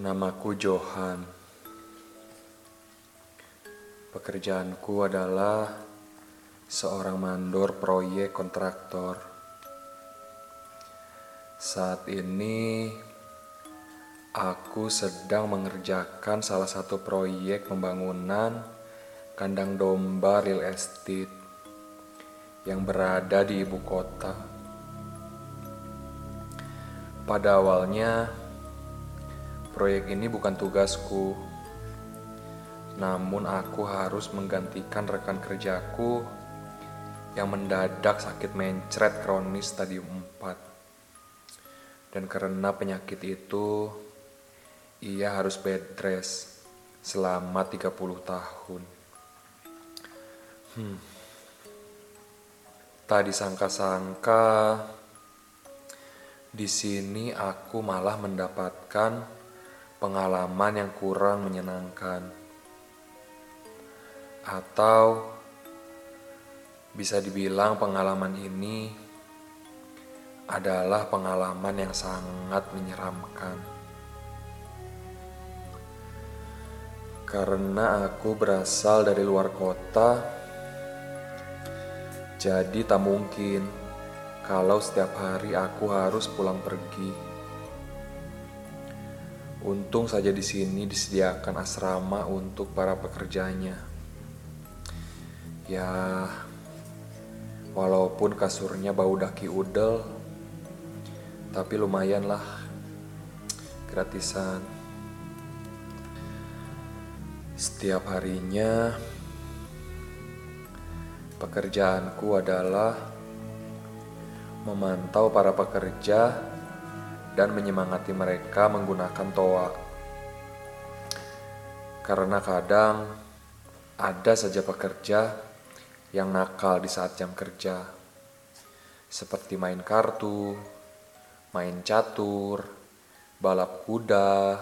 Namaku Johan. Pekerjaanku adalah seorang mandor proyek kontraktor. Saat ini aku sedang mengerjakan salah satu proyek pembangunan kandang domba real estate yang berada di ibu kota. Pada awalnya, Proyek ini bukan tugasku, namun aku harus menggantikan rekan kerjaku yang mendadak sakit mencret kronis stadium 4. Dan karena penyakit itu, ia harus bed rest selama 30 tahun. Hmm. Tak disangka-sangka, di sini aku malah mendapatkan pengalaman yang kurang menyenangkan, atau bisa dibilang pengalaman ini adalah pengalaman yang sangat menyeramkan. Karena aku berasal dari luar kota, jadi tak mungkin kalau setiap hari aku harus pulang pergi. Untung saja di sini disediakan asrama untuk para pekerjanya. Ya, walaupun kasurnya bau daki udel, tapi lumayan lah gratisan. Setiap harinya, pekerjaanku adalah memantau para pekerja dan menyemangati mereka menggunakan toa. Karena kadang ada saja pekerja yang nakal di saat jam kerja, seperti main kartu, main catur, balap kuda,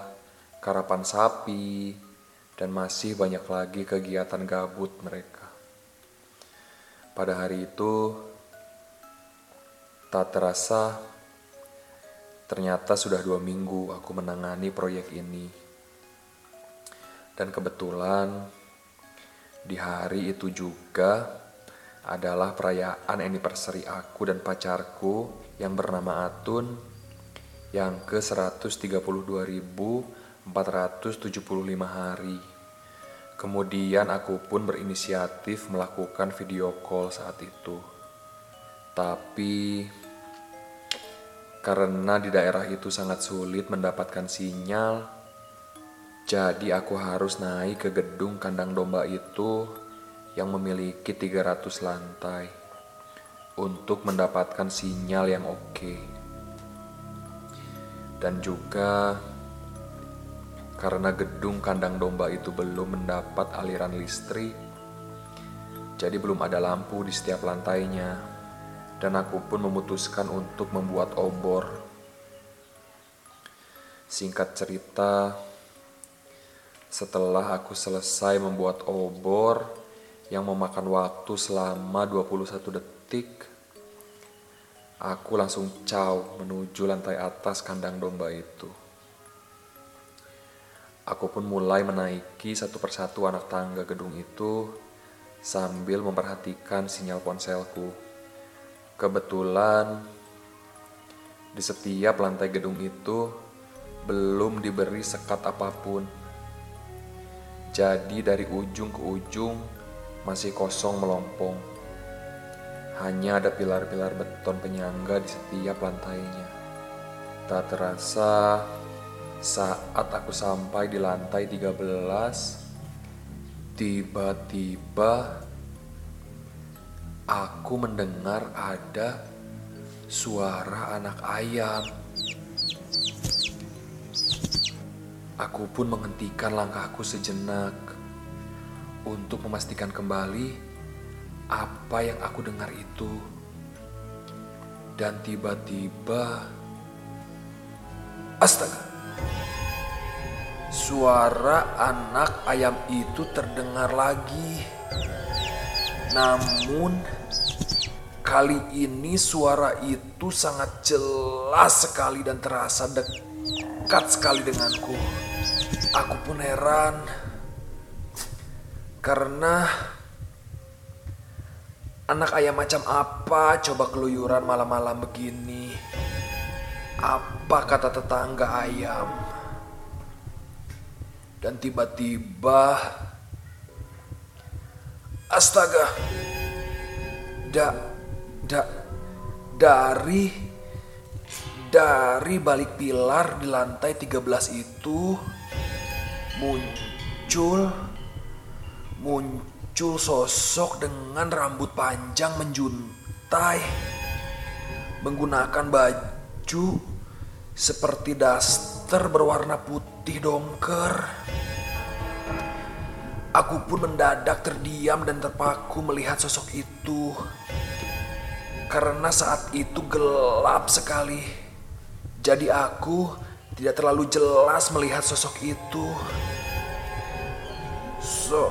karapan sapi, dan masih banyak lagi kegiatan gabut mereka. Pada hari itu, tak terasa Ternyata sudah dua minggu aku menangani proyek ini. Dan kebetulan di hari itu juga adalah perayaan anniversary aku dan pacarku yang bernama Atun yang ke 132.475 hari. Kemudian aku pun berinisiatif melakukan video call saat itu. Tapi karena di daerah itu sangat sulit mendapatkan sinyal, jadi aku harus naik ke gedung kandang domba itu yang memiliki 300 lantai untuk mendapatkan sinyal yang oke. Dan juga karena gedung kandang domba itu belum mendapat aliran listrik, jadi belum ada lampu di setiap lantainya dan aku pun memutuskan untuk membuat obor. Singkat cerita, setelah aku selesai membuat obor yang memakan waktu selama 21 detik, aku langsung caw menuju lantai atas kandang domba itu. Aku pun mulai menaiki satu persatu anak tangga gedung itu sambil memperhatikan sinyal ponselku. Kebetulan di setiap lantai gedung itu belum diberi sekat apa pun. Jadi dari ujung ke ujung masih kosong melompong. Hanya ada pilar-pilar beton penyangga di setiap lantainya. Tak terasa saat aku sampai di lantai 13, tiba-tiba aku mendengar ada suara anak ayam. Aku pun menghentikan langkahku sejenak untuk memastikan kembali apa yang aku dengar itu. Dan tiba-tiba, astaga, suara anak ayam itu terdengar lagi. Namun, kali ini suara itu sangat jelas sekali dan terasa dekat sekali denganku. Aku pun heran karena anak ayam macam apa coba keluyuran malam-malam begini? Apa kata tetangga ayam? Dan tiba-tiba astaga. Da da dari dari balik pilar di lantai 13 itu muncul muncul sosok dengan rambut panjang menjuntai menggunakan baju seperti daster berwarna putih dongker. Aku pun mendadak terdiam dan terpaku melihat sosok itu. Karena saat itu gelap sekali. Jadi aku tidak terlalu jelas melihat sosok itu. So,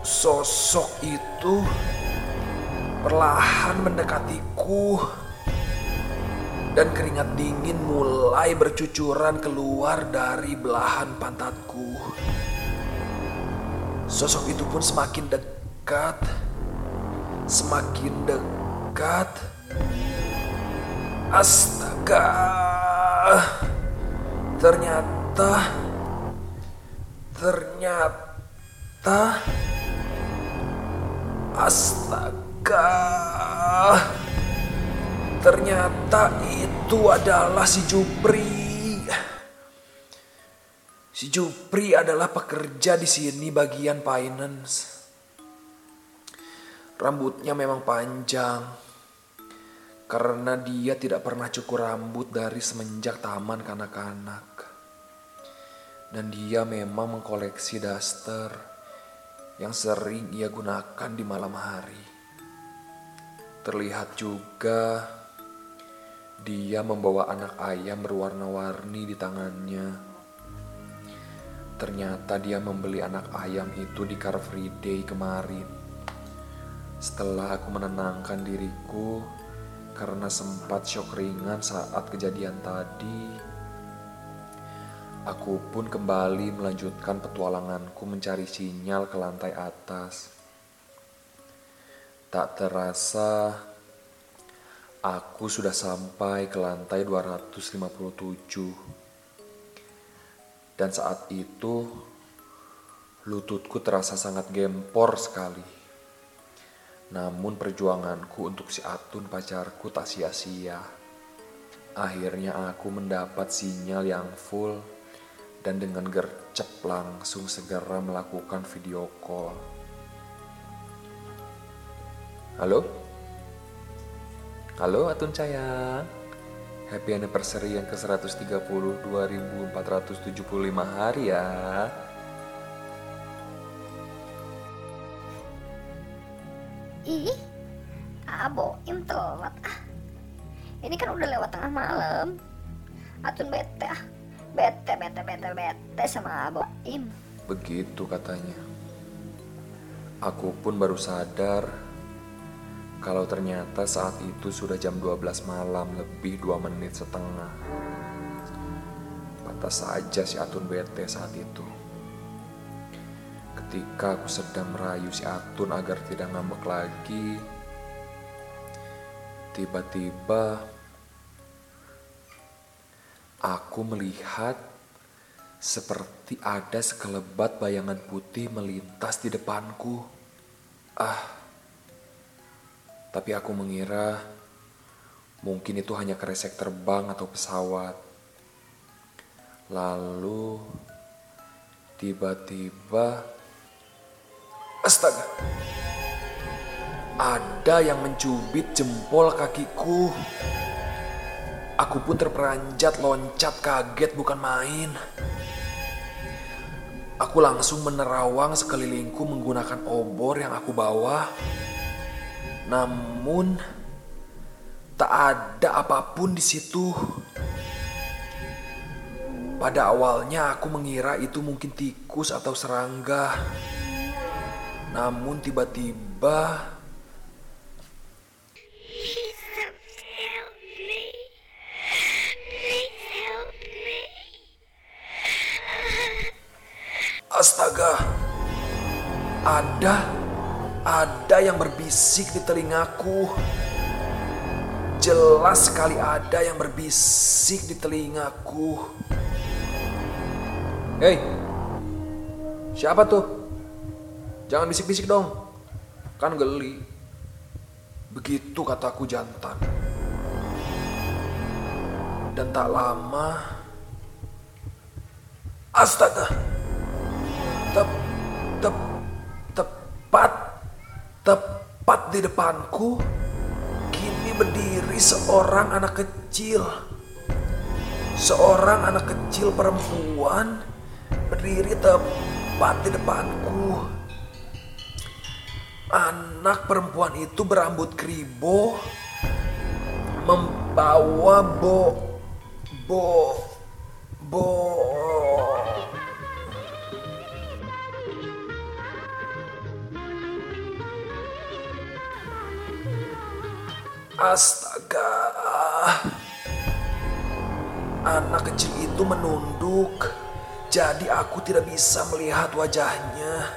sosok itu perlahan mendekatiku dan keringat dingin mulai bercucuran keluar dari belahan pantatku. Sosok itu pun semakin dekat, semakin dekat. Astaga. Ternyata ternyata astaga. Ternyata itu adalah si Jupri. Si Jupri adalah pekerja di sini bagian finance. Rambutnya memang panjang karena dia tidak pernah cukur rambut dari semenjak taman kanak-kanak. Dan dia memang mengkoleksi daster yang sering ia gunakan di malam hari. Terlihat juga dia membawa anak ayam berwarna-warni di tangannya. Ternyata dia membeli anak ayam itu di Car Free Day kemarin. Setelah aku menenangkan diriku, karena sempat shock ringan saat kejadian tadi. Aku pun kembali melanjutkan petualanganku mencari sinyal ke lantai atas. Tak terasa, aku sudah sampai ke lantai 257. Dan saat itu, lututku terasa sangat gempor sekali. Namun perjuanganku untuk si Atun pacarku tak sia-sia. Akhirnya aku mendapat sinyal yang full dan dengan gercep langsung segera melakukan video call. Halo? Halo Atun sayang. Happy anniversary yang ke-130 2475 hari ya. Ih, aboim telat ah. Ini kan udah lewat tengah malam. Atun bete ah. Bete, bete, bete, bete sama aboim. Begitu katanya. Aku pun baru sadar kalau ternyata saat itu sudah jam 12 malam lebih 2 menit setengah. Pantas saja si Atun bete saat itu. Ketika aku sedang merayu si Atun agar tidak ngambek lagi, tiba-tiba aku melihat seperti ada sekelebat bayangan putih melintas di depanku. Ah, tapi aku mengira mungkin itu hanya kresek terbang atau pesawat. Lalu tiba-tiba Astaga. Ada yang mencubit jempol kakiku. Aku pun terperanjat loncat kaget bukan main. Aku langsung menerawang sekelilingku menggunakan obor yang aku bawa. Namun tak ada apa pun di situ. Pada awalnya aku mengira itu mungkin tikus atau serangga. Namun tiba-tiba Ada ada yang berbisik di telingaku. Jelas sekali ada yang berbisik di telingaku. Hei, siapa tuh? Jangan bisik-bisik dong, kan geli. Begitu kataku jantan. Dan tak lama, astaga, tepat, tepat di depanku, kini berdiri seorang anak kecil. Seorang anak kecil perempuan berdiri tepat di depanku. Anak perempuan itu berambut kribo, membawa bo, bo, bo. Astaga. Anak kecil itu menunduk, jadi aku tidak bisa melihat wajahnya.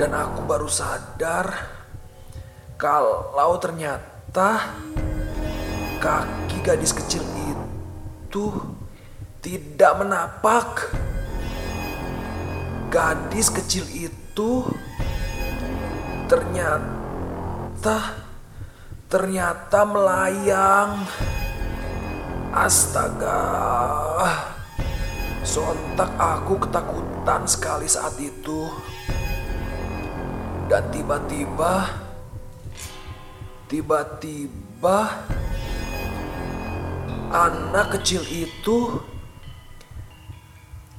Dan aku baru sadar kalau ternyata kaki gadis kecil itu tidak menapak. Gadis kecil itu ternyata ternyata melayang. Astaga. Sontak aku ketakutan sekali saat itu. Dan tiba-tiba tiba-tiba anak kecil itu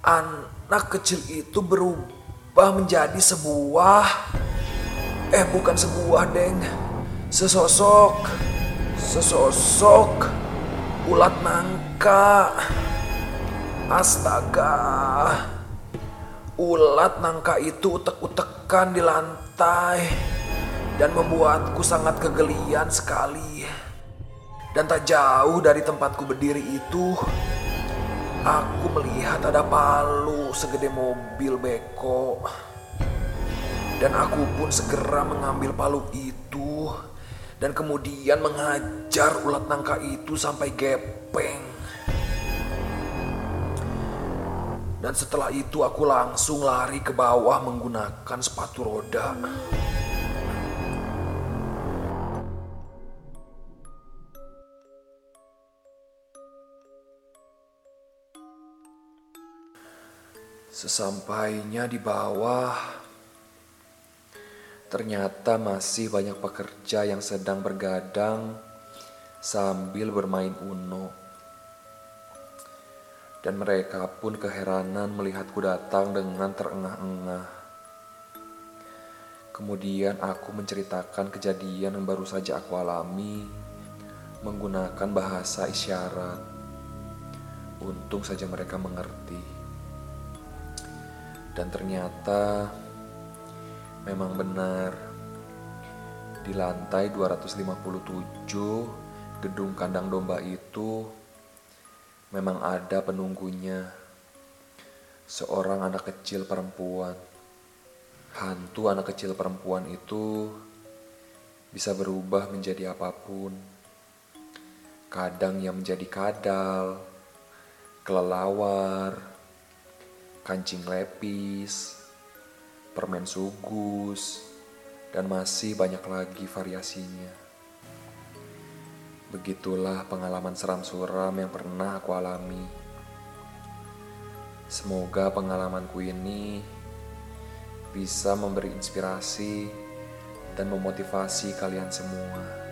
anak kecil itu berubah menjadi sebuah eh bukan sebuah deng sesosok sesosok ulat nangka. Astaga. Ulat nangka itu utek-utekan di lantai dan membuatku sangat kegelian sekali. Dan tak jauh dari tempatku berdiri itu, aku melihat ada palu segede mobil beko. Dan aku pun segera mengambil palu itu dan kemudian menghajar ulat nangka itu sampai gepeng. Dan setelah itu aku langsung lari ke bawah menggunakan sepatu roda. Sesampainya di bawah, Ternyata masih banyak pekerja yang sedang bergadang sambil bermain Uno. Dan mereka pun keheranan melihatku datang dengan terengah-engah. Kemudian aku menceritakan kejadian yang baru saja aku alami menggunakan bahasa isyarat. Untung saja mereka mengerti. Dan ternyata Memang benar, di lantai 257 gedung kandang domba itu memang ada penunggunya. Seorang anak kecil perempuan. Hantu anak kecil perempuan itu bisa berubah menjadi apa pun. Kadang ia menjadi kadal, kelelawar, kancing lepis, permen sugus, dan masih banyak lagi variasinya. Begitulah pengalaman seram suram yang pernah aku alami. Semoga pengalamanku ini bisa memberi inspirasi dan memotivasi kalian semua.